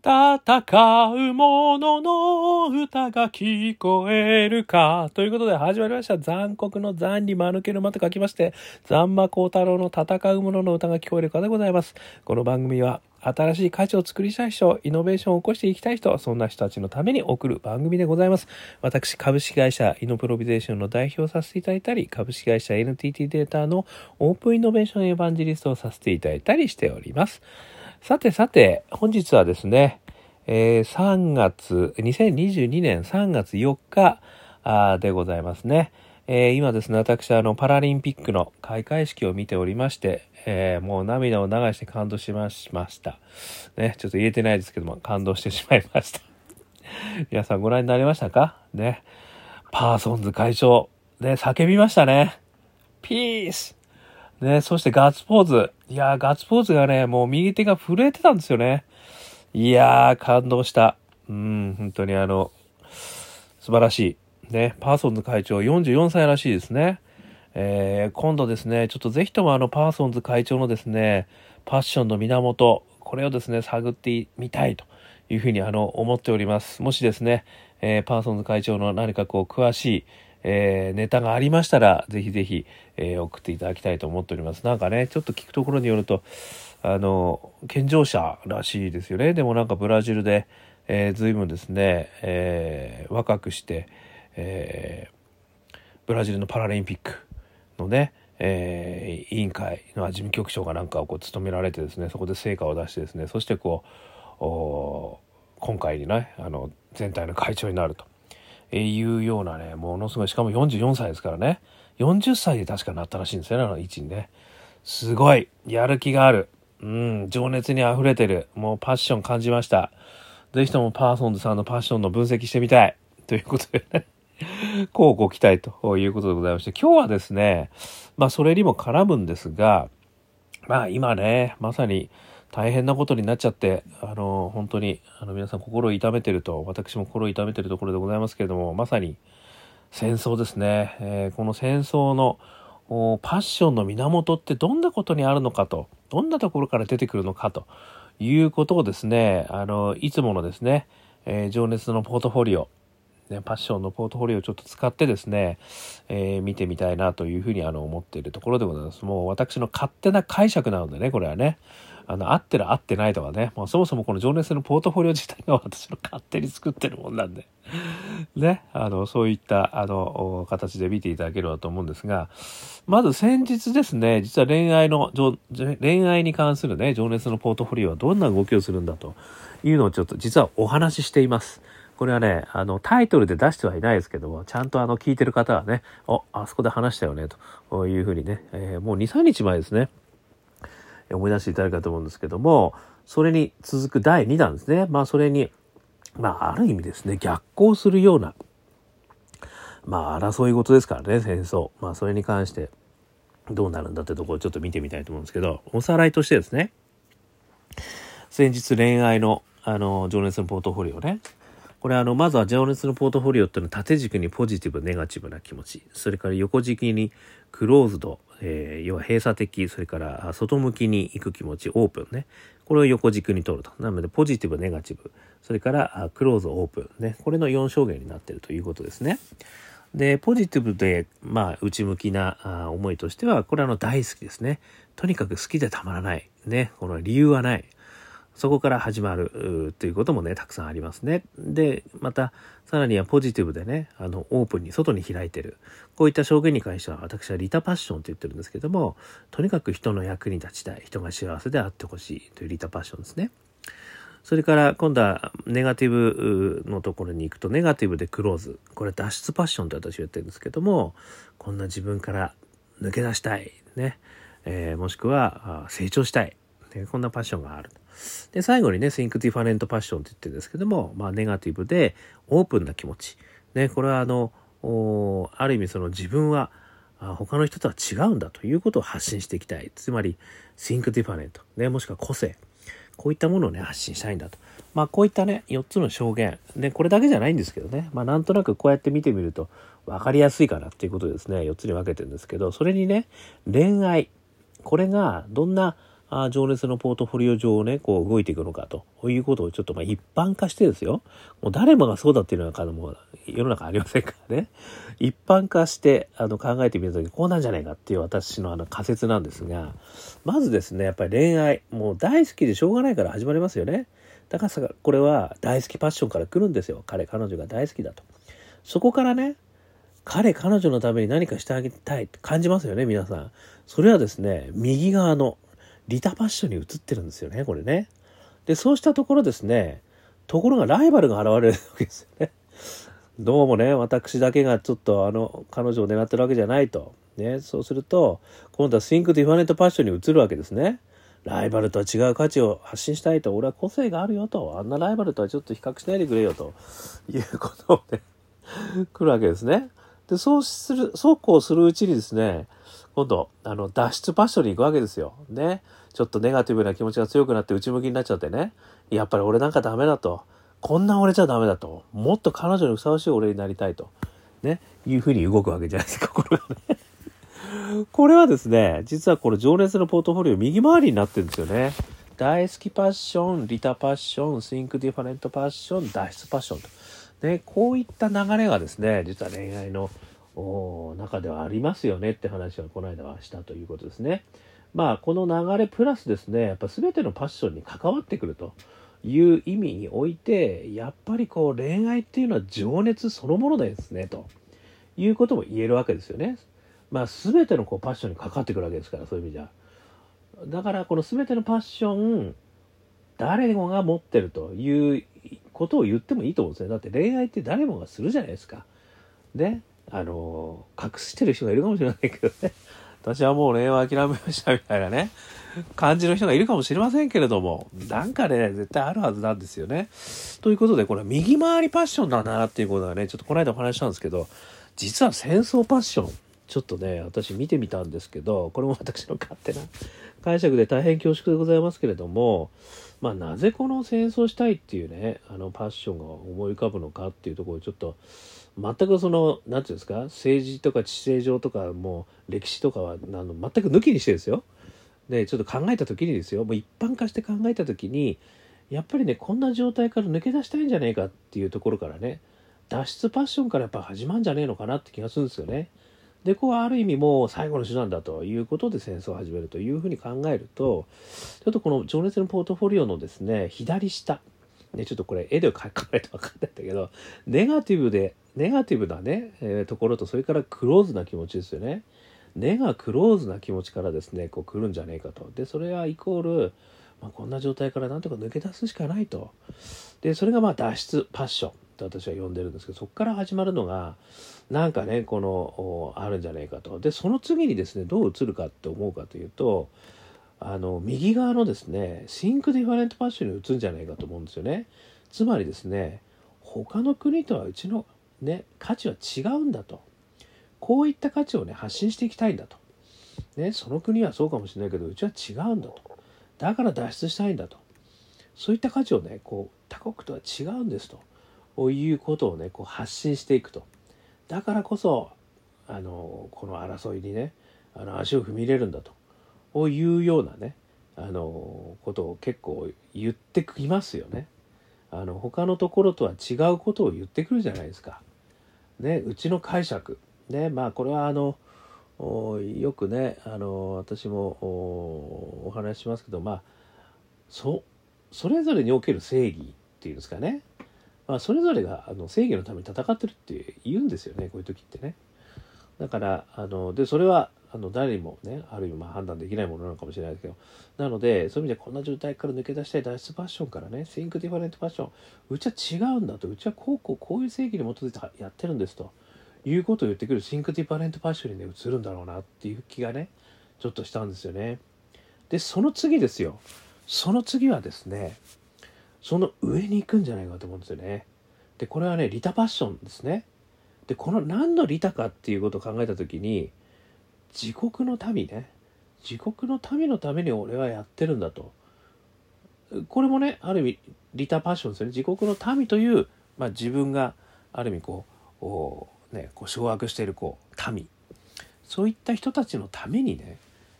戦う者の歌が聞こえるか。ということで始まりました。残酷の残に間抜ける間と書きまして、残魔高太郎の戦う者の歌が聞こえるかでございます。この番組は新しい価値を作りたい人、イノベーションを起こしていきたい人、そんな人たちのために送る番組でございます。私、株式会社イノプロビゼーションの代表させていただいたり、株式会社 NTT データのオープンイノベーションエヴァンジリストをさせていただいたりしております。さてさて、本日はですね、えー、3月、2022年3月4日でございますね。えー、今ですね、私、あの、パラリンピックの開会式を見ておりまして、えー、もう涙を流して感動しました。ね、ちょっと言えてないですけども、感動してしまいました。皆さんご覧になりましたか？ね。パーソンズ会長、ね、叫びましたね。ピースね、そしてガッツポーズ。いやー、ガッツポーズがね、もう右手が震えてたんですよね。いやー、感動した。うん、本当にあの、素晴らしい。ね、パーソンズ会長44歳らしいですね。えー、今度ですね、ちょっとぜひともあのパーソンズ会長のですね、パッションの源、これをですね、探ってみたいというふうにあの思っております。もしですね、えー、パーソンズ会長の何かこう詳しい、えー、ネタがありましたら、ぜひぜひ、えー、送っていただきたいと思っております。なんかね、ちょっと聞くところによると、あの、健常者らしいですよね。でもなんかブラジルで、えー、随分ですね、えー、若くして、えー、ブラジルのパラリンピックのね、えー、委員会の事務局長がなんかをこう務められてですね、そこで成果を出してですね、そしてこう、今回にね、あの、全体の会長になると。えいうようなね、ものすごい、しかも44歳ですからね、40歳で確かなったらしいんですよね、あの位置にね。すごい、やる気がある。うん、情熱に溢れてる。もうパッション感じました。ぜひともパーソンズさんのパッションの分析してみたい。ということでね。こうご期待ということでございまして、今日はですね、まあそれにも絡むんですが、まあ今ね、まさに大変なことになっちゃって、あの、本当に、あの、皆さん心を痛めてると、私も心を痛めてるところでございますけれども、まさに戦争ですね。えー、この戦争のパッションの源ってどんなことにあるのかと、どんなところから出てくるのかということをですね、あの、いつものですね、えー、情熱のポートフォリオ、ね、パッションのポートフォリオをちょっと使ってですね、えー、見てみたいなというふうにあの思っているところでございます。もう私の勝手な解釈なのでね、これはね。あの、合ってる合ってないとかね、まあ、そもそもこの情熱のポートフォリオ自体が私の勝手に作ってるもんなんで、ね、あの、そういった、あの、形で見ていただければと思うんですが、まず先日ですね、実は恋愛の、恋愛に関するね、情熱のポートフォリオはどんな動きをするんだというのをちょっと実はお話ししています。これはね、あの、タイトルで出してはいないですけども、ちゃんとあの、聞いてる方はね、お、あそこで話したよね、というふうにね、えー、もう2、3日前ですね、思い出していただけたと思うんですけども、それに続く第2弾ですね。まあ、それに、まあ、ある意味ですね、逆行するような、まあ、争い事ですからね、戦争。まあ、それに関して、どうなるんだってところをちょっと見てみたいと思うんですけど、おさらいとしてですね、先日恋愛の、あの、情熱のポートフォリオね、これあの、まずは情熱のポートフォリオっていうのは縦軸にポジティブ、ネガティブな気持ち。それから横軸にクローズド、えー、要は閉鎖的、それから外向きに行く気持ち、オープンね。これを横軸に取ると。なので、ポジティブ、ネガティブ。それからクローズ、オープンね。これの4証言になっているということですね。で、ポジティブで、まあ、内向きな思いとしては、これあの大好きですね。とにかく好きでたまらない。ね。この理由はない。そこから始まるということもね、たくさんありますね。で、また、さらにはポジティブでね、あの、オープンに外に開いてる。こういった証言に関しては、私はリタパッションと言ってるんですけども、とにかく人の役に立ちたい。人が幸せであってほしいというリタパッションですね。それから今度はネガティブのところに行くとネガティブでクローズ。これ脱出パッションって私は言ってるんですけども、こんな自分から抜け出したい。ね。えー、もしくは成長したい。ね、こんなパッションがある。で、最後にね、Think Different Passion って言ってるんですけども、まあ、ネガティブでオープンな気持ち。ね、これはあの、ある意味その自分は他の人とは違うんだということを発信していきたい。つまり、Think Different。ね、もしくは個性。こういったものをね、発信したいんだと。まあ、こういったね、4つの証言。で、これだけじゃないんですけどね。まあ、なんとなくこうやって見てみると分かりやすいかなっていうことでですね、4つに分けてるんですけど、それにね、恋愛。これがどんなあ情熱のポートフォリオ上をね、こう動いていくのかということをちょっとまあ一般化してですよ。もう誰もがそうだっていうのはもう世の中ありませんからね。一般化してあの考えてみるときこうなんじゃないかっていう私のあの仮説なんですが、まずですね、やっぱり恋愛、もう大好きでしょうがないから始まりますよね。だから、これは大好きパッションから来るんですよ。彼、彼女が大好きだと。そこからね、彼、彼女のために何かしてあげたいって感じますよね、皆さん。それはですね、右側の利他パッションに移ってるんですよね、これね。で、そうしたところですね、ところがライバルが現れるわけですよね。どうもね、私だけがちょっとあの、彼女を狙ってるわけじゃないと。ね、そうすると、今度は think different パッションに移るわけですね。ライバルとは違う価値を発信したいと、俺は個性があるよと、あんなライバルとはちょっと比較しないでくれよということをね、来るわけですね。で、そうする、そうこうするうちにですね、今度、あの、脱出パッションに行くわけですよ。ね。ちょっとネガティブな気持ちが強くなって内向きになっちゃってね。やっぱり俺なんかダメだと。こんな俺じゃダメだと。もっと彼女にふさわしい俺になりたいと。ね。いうふうに動くわけじゃないですか、これはね。これはですね、実はこれ情熱のポートフォリオ右回りになってるんですよね。大好きパッション、リタパッション、シンクディファレントパッション、脱出パッションと。で、こういった流れがですね、実は恋愛の中ではありますよねって話はこの間はしたということですね。まあ、この流れプラスですね、やっぱ全てのパッションに関わってくるという意味において、やっぱりこう恋愛っていうのは情熱そのものですね、ということも言えるわけですよね。まあ、全てのこうパッションに関わってくるわけですから、そういう意味じゃ。だから、この全てのパッション、誰もが持ってるということを言ってもいいと思うんですね。だって恋愛って誰もがするじゃないですか。で、あの、隠してる人がいるかもしれないけどね。私はもう恋愛諦めましたみたいなね、感じの人がいるかもしれませんけれども、なんかね、絶対あるはずなんですよね。ということで、これ右回りパッションだなっていうことがね、ちょっとこの間お話したんですけど、実は戦争パッション、ちょっとね、私見てみたんですけど、これも私の勝手な解釈で大変恐縮でございますけれども、まあ、なぜこの戦争したいっていうね、あのパッションが思い浮かぶのかっていうところをちょっと、全くその何て言うんですか？政治とか地政上とかもう歴史とかはあの全く抜きにしてですよ。でちょっと考えた時にですよ。もう一般化して考えた時にやっぱりねこんな状態から抜け出したいんじゃねえかっていうところからね脱出パッションからやっぱ始まるんじゃねえのかなって気がするんですよね。でこうある意味もう最後の手段だということで戦争を始めるというふうに考えるとちょっとこの「情熱のポートフォリオ」のですね左下ね、ちょっとこれ絵で描かないと分かんないんだけどネガティブでネガティブなね、えー、ところとそれからクローズな気持ちですよね。根がクローズな気持ちからですねこう来るんじゃねえかと。でそれはイコール、まあ、こんな状態からなんとか抜け出すしかないと。でそれがまあ脱出パッションと私は呼んでるんですけどそこから始まるのがなんかねこのあるんじゃねえかと。でその次にですねどう映るかって思うかというとあの右側のですね Think Different パッションに移るんじゃないかと思うんですよね。つまりですね他の国とはうちのね、価値は違うんだと。こういった価値をね、発信していきたいんだと。ね、その国はそうかもしれないけど、うちは違うんだと。だから脱出したいんだと。そういった価値をね、こう、他国とは違うんですと。いうことをね、こう発信していくと。だからこそ、あの、この争いにね、あの足を踏み入れるんだと。こういうようなね、あの、ことを結構言ってきますよね。あの、他のところとは違うことを言ってくるじゃないですか。ね、うちの解釈、ね、まあこれはあのよくねあの私もお話ししますけどまあそそれぞれにおける正義っていうんですかね、まあ、それぞれがあの正義のために戦ってるって言うんですよねこういう時ってね。だからあのでそれはあの誰にもねある意味まあ判断できないものなのかもしれないですけど。なのでそういう意味でこんな状態から抜け出したい脱出パッションからね Think Different パッションうちは違うんだと。うちはこうこうこういう正義に基づいてやってるんですと。いうことを言ってくる Think Different パッションにね移るんだろうなっていう気がねちょっとしたんですよね。でその次ですよ。その次はですねその上に行くんじゃないかと思うんですよね。でこれはね利他パッションですね。でこの何の利他かっていうことを考えた時に自国の民ね。自国の民のために俺はやってるんだと。これもねある意味利他パッションですよね。自国の民という、まあ、自分がある意味こうね、こう掌握しているこう民。そういった人たちのためにね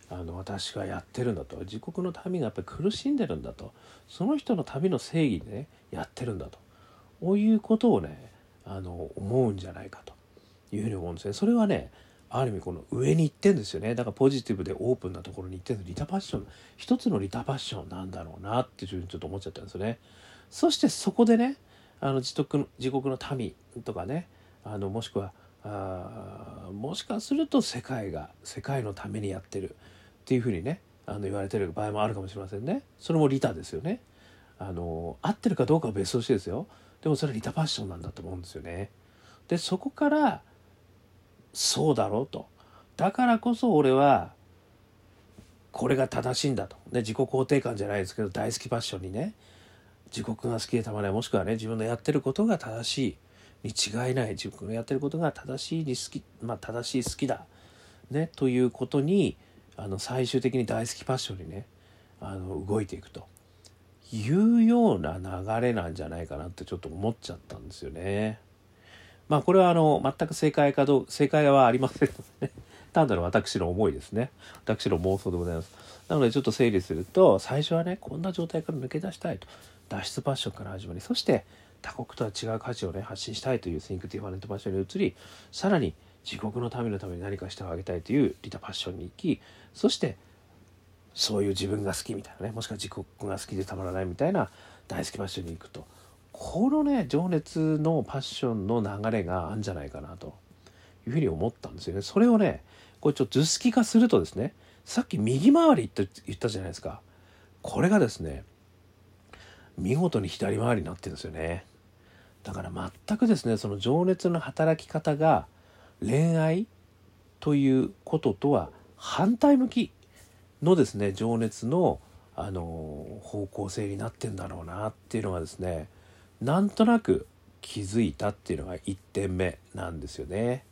あの私がやってるんだと。自国の民がやっぱり苦しんでるんだと。その人の旅の正義でねやってるんだと。こういうことをねあの思うんじゃないかというふうに思うんですね。それはねある意味この上に行ってんですよねだからポジティブでオープンなところに行ってるリタパッション一つのリタパッションなんだろうなっていうふうにちょっと思っちゃったんですよね。そしてそこでねあの自国の自国の民とかねあのもしくはあもしかすると世界が世界のためにやってるっていうふうにねあの言われてる場合もあるかもしれませんね。それもリタですよね。あの合ってるかどうかは別としてですよ。でもそれはリタパッションなんだと思うんですよね。でそこからそうだろうと。だからこそ俺はこれが正しいんだと、ね、自己肯定感じゃないですけど大好きパッションにね自国が好きでたまらないもしくはね自分のやってることが正しい。に違いない。自分のやってることが正しいに好きまあ正しい好きだ。ねということにあの最終的に大好きパッションにねあの動いていくと。いうような流れなんじゃないかなってちょっと思っちゃったんですよね。まあこれはあの全く正解かどう正解はありませんのでね。単なる私の思いですね。私の妄想でございます。なのでちょっと整理すると最初はねこんな状態から抜け出したいと。脱出パッションから始まりそして他国とは違う価値をね発信したいという Think Different パッションに移りさらに自国のためのために何かしてあげたいというリタパッションに行きそしてそういう自分が好きみたいなねもしくは自国が好きでたまらないみたいな大好きパッションに行くと。このね情熱のパッションの流れがあるんじゃないかなというふうに思ったんですよね。それをねこれちょっと図式化するとですねさっき右回りって言ったじゃないですかこれがですね見事に左回りになってるんですよね。だから全くですねその情熱の働き方が恋愛ということとは反対向きのですね情熱のあの方向性になってんだろうなっていうのがですねなんとなく気づいたっていうのが1点目なんですよね。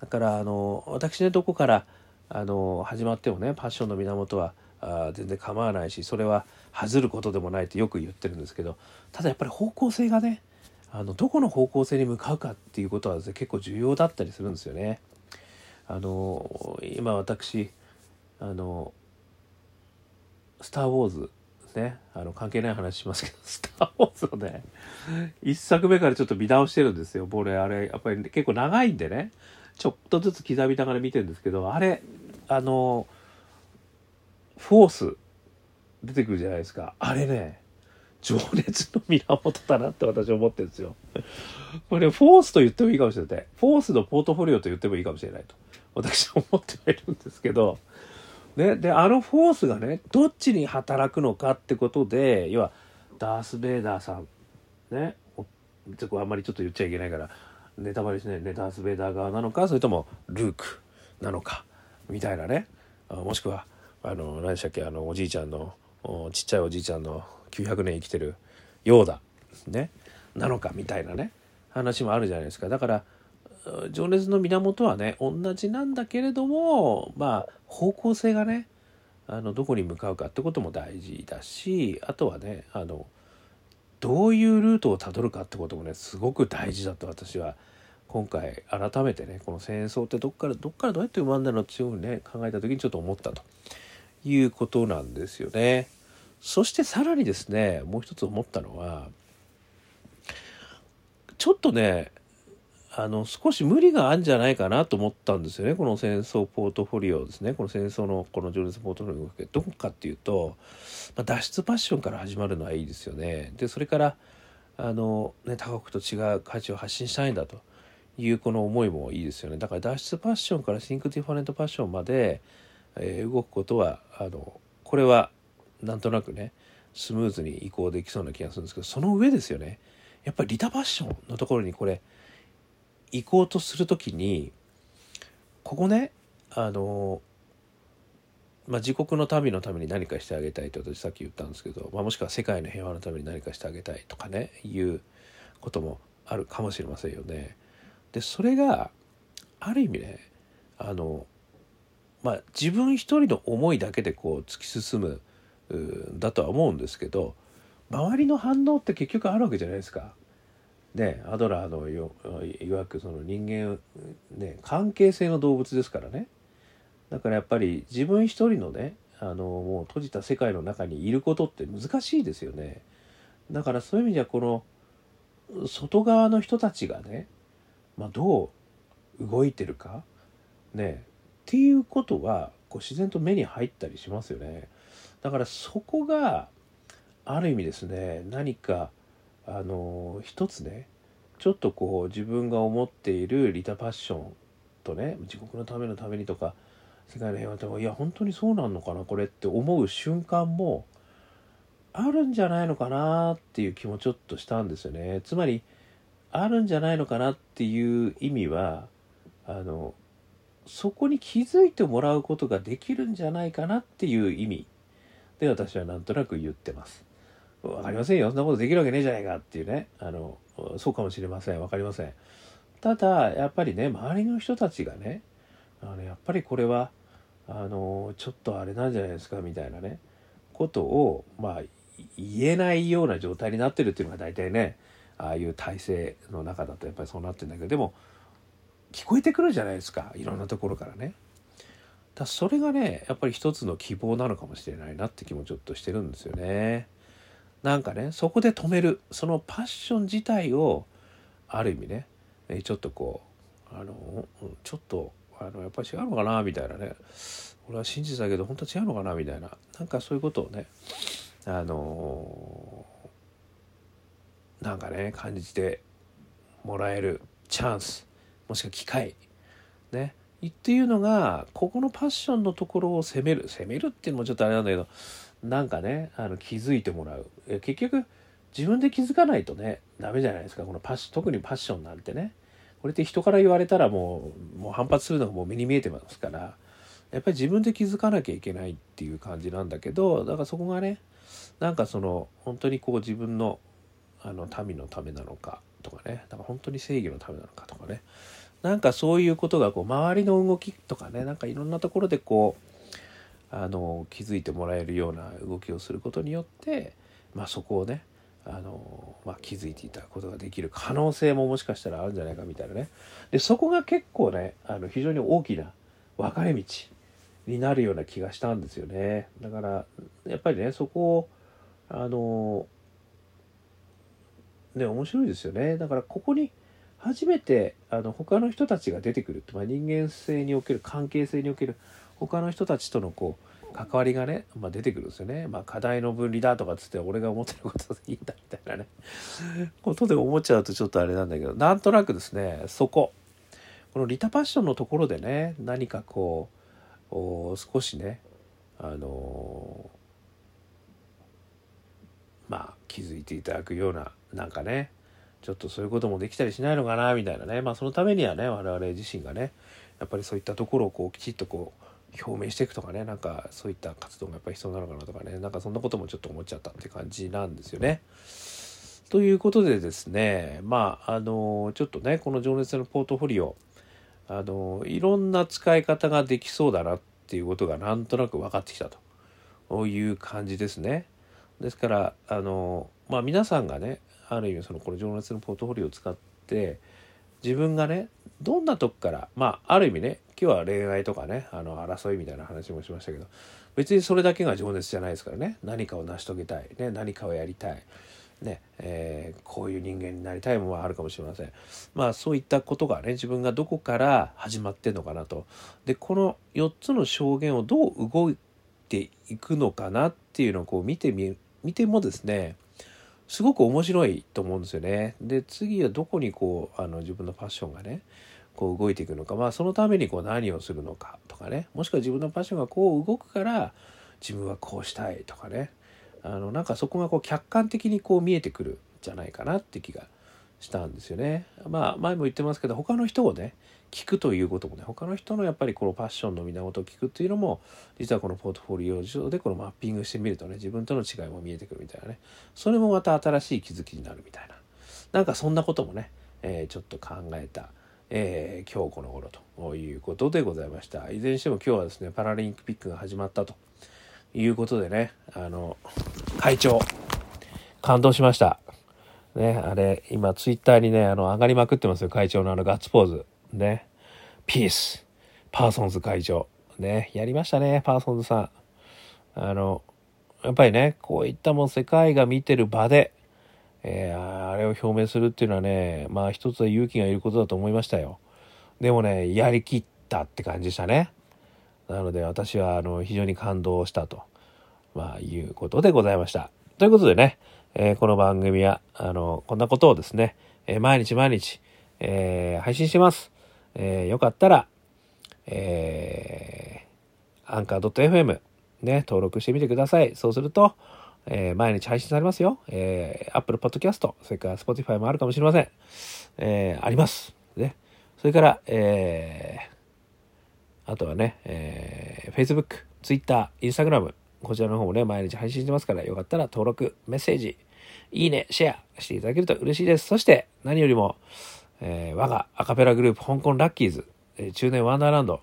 だからあの私ねどこからあの始まってもねパッションの源はあ全然構わないしそれは外ることでもないってよく言ってるんですけどただやっぱり方向性がねあのどこの方向性に向かうかっていうことはね結構重要だったりするんですよね。あの今私あの「スター・ウォーズ」ね。あの関係ない話しますけど「スター・ウォーズ」をね一作目からちょっと見直してるんですよ。俺あれやっぱり結構長いんでね。ちょっとずつ刻みながら見てるんですけどあれあのフォース出てくるじゃないですか。あれね情熱の源だなって私は思ってるんですよ。これフォースと言ってもいいかもしれない。フォースのポートフォリオと言ってもいいかもしれないと。私は思ってはいるんですけどね、であのフォースがねどっちに働くのかってことで要はダース・ベイダーさんね。ちょっあんまりちょっと言っちゃいけないからネタバレしないねダース・ベイダー側なのかそれともルークなのかみたいなね。もしくはあの何でしたっけあのおじいちゃんのちっちゃいおじいちゃんの900年生きてるようだね。なのかみたいなね。話もあるじゃないですか。だから情熱の源はね同じなんだけれどもまあ方向性がねあのどこに向かうかってことも大事だしあとはねあのどういうルートをたどるかってこともねすごく大事だと私は今回改めてねこの戦争ってどっからどっからどうやって生まれたのっていうふうにね考えた時にちょっと思ったということなんですよね。そしてさらにですねもう一つ思ったのはちょっとねあの少し無理があるんじゃないかなと思ったんですよね。この戦争ポートフォリオですね。この戦争のこの情熱ポートフォリオどこかっていうと、まあ、脱出パッションから始まるのはいいですよね。でそれからあの、ね、他国と違う価値を発信したいんだというこの思いもいいですよね。だから脱出パッションから Think Different パッションまで、えー、動くことはあのこれはなんとなくねスムーズに移行できそうな気がするんですけどその上ですよね。やっぱりリタパッションのところにこれ行こうとする時にここねあのまあ、自国の民のために何かしてあげたいと私さっき言ったんですけど、まあ、もしくは世界の平和のために何かしてあげたいとかねいうこともあるかもしれませんよね。でそれがある意味ねあの、まあ、自分一人の思いだけでこう突き進むんだとは思うんですけど周りの反応って結局あるわけじゃないですか。ね、アドラーのよいわくその人間、ね、関係性の動物ですからね。だからやっぱり自分一人のねあのもう閉じた世界の中にいることって難しいですよね。だからそういう意味ではこの外側の人たちがね、まあ、どう動いてるかねっていうことはこう自然と目に入ったりしますよね。だからそこがある意味ですね何かあの一つねちょっとこう自分が思っているリタパッションとね自国のためのためにとか世界の平和とかいや本当にそうなんのかなこれって思う瞬間もあるんじゃないのかなっていう気もちょっとしたんですよねつまりあるんじゃないのかなっていう意味はあのそこに気づいてもらうことができるんじゃないかなっていう意味で私はなんとなく言ってます。わかりませんよ。そんなことできるわけねえじゃないかっていうね。あの、そうかもしれません。わかりません。ただ、やっぱりね、周りの人たちがね、あのやっぱりこれは、あの、ちょっとあれなんじゃないですかみたいなね、ことを、まあ、言えないような状態になってるっていうのが大体ね、ああいう体制の中だとやっぱりそうなってるんだけど、でも、聞こえてくるじゃないですか。いろんなところからね。だそれがね、やっぱり一つの希望なのかもしれないなって気もちょっとしてるんですよね。なんかねそこで止める。そのパッション自体をある意味ねちょっとこうあのちょっとあのやっぱり違うのかなみたいなね。俺は信じてたけど本当は違うのかなみたいな。なんかそういうことをねあのなんかね感じてもらえるチャンスもしくは機会ねっていうのがここのパッションのところを責める。責めるっていうのもちょっとあれなんだけどなんかねあの気づいてもらう。結局自分で気づかないとねダメじゃないですか。このパッ特にパッションなんてね。これって人から言われたらもうもう反発するのがもう目に見えてますから。やっぱり自分で気づかなきゃいけないっていう感じなんだけどだからそこがねなんかその本当にこう自分のあの民のためなのかとかね。だから本当に正義のためなのかとかね。なんかそういうことがこう周りの動きとかねなんかいろんなところでこうあの気づいてもらえるような動きをすることによって、まあ、そこをねあの、まあ、気づいていただくことができる可能性ももしかしたらあるんじゃないかみたいなね。でそこが結構ねあの非常に大きな分かれ道になるような気がしたんですよね。だからやっぱりねそこをあのね面白いですよね。だからここに初めてあの他の人たちが出てくるって、まあ、人間性における関係性における他の人たちとのこう関わりがね、まあ、出てくるんですよね。まあ、課題の分離だとかつって俺が思ってることでいいんだみたいなね。ことで思っちゃうとちょっとあれなんだけどなんとなくですねそこ。このリタパッションのところでね何かこう少しねあのー、まあ気づいていただくようななんかねちょっとそういうこともできたりしないのかなみたいなね。まあそのためにはね我々自身がねやっぱりそういったところをこうきちっとこう表明していくとかねなんかそういった活動がやっぱり必要なのかなとかねなんかそんなこともちょっと思っちゃったって感じなんですよね。ということでですねまああのちょっとねこの「情熱のポートフォリオ」あのいろんな使い方ができそうだなっていうことがなんとなく分かってきたという感じですね。ですからあのまあ皆さんがねある意味そのこの「情熱のポートフォリオ」を使って自分がねどんなとこからまあある意味ね今日は恋愛とかねあの争いみたいな話もしましたけど別にそれだけが情熱じゃないですからね。何かを成し遂げたい、ね、何かをやりたい、ねえー、こういう人間になりたいものはあるかもしれません。まあそういったことがね自分がどこから始まってんのかなと。でこの4つの証言をどう動いていくのかなっていうのをこう見てみ見てもですねすごく面白いと思うんですよね。で次はどこにこうあの自分のパッションがねこう動いていくのか。まあそのためにこう何をするのかとかね。もしくは自分のパッションがこう動くから自分はこうしたいとかね。あのなんかそこがこう客観的にこう見えてくるんじゃないかなって気がしたんですよね。まあ前も言ってますけど他の人をね聞くということもね他の人のやっぱりこのパッションの源を聞くっていうのも実はこのポートフォリオ上でこのマッピングしてみるとね自分との違いも見えてくるみたいなね。それもまた新しい気づきになるみたいな。なんかそんなこともね、えー、ちょっと考えた、えー、今日この頃ということでございました。いずれにしても今日はですねパラリンピックが始まったということでねあの会長感動しましたね、あれ、今ツイッターにね、あの、上がりまくってますよ、会長のあのガッツポーズ。ね。ピース。パーソンズ会長。ね、やりましたね、パーソンズさん。あの、やっぱりね、こういったもう世界が見てる場で、えー、あれを表明するっていうのはね、まあ一つは勇気がいることだと思いましたよ。でもね、やりきったって感じでしたね。なので私はあの非常に感動したと、まあ、いうことでございました。ということでね、えー、この番組は、あの、こんなことをですね、え、毎日毎日、え、配信してます。えよかったら、えー、アンカー .fm ね、登録してみてください。そうすると、えー、毎日配信されますよ。えー、Apple Podcast、それから Spotify もあるかもしれません。えー、あります。ね。それから、えー、あとはね、えー、Facebook、Twitter、Instagram、こちらの方もね、毎日配信してますから、よかったら登録、メッセージ、いいね、シェアしていただけると嬉しいです。そして、何よりも、えー、我がアカペラグループ、香港ラッキーズ、えー、中年ワンダーランド、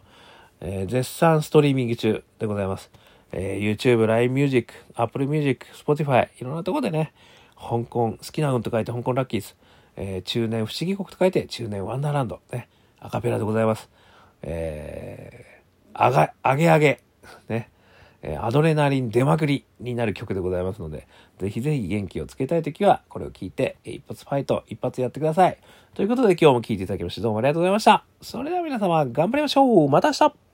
えー、絶賛ストリーミング中でございます。えー、YouTube、LINE Music、Apple Music、Spotify、いろんなとこでね、香港、好きな運と書いて香港ラッキーズ、えー、中年不思議国と書いて中年ワンダーランド、ね、アカペラでございます。えー、あが、あげあげ、ね、えアドレナリン出まくりになる曲でございますので、ぜひぜひ元気をつけたいときは、これを聞いて、一発ファイト、一発やってください。ということで今日も聴いていただきましてどうもありがとうございました。それでは皆様、頑張りましょうまた明日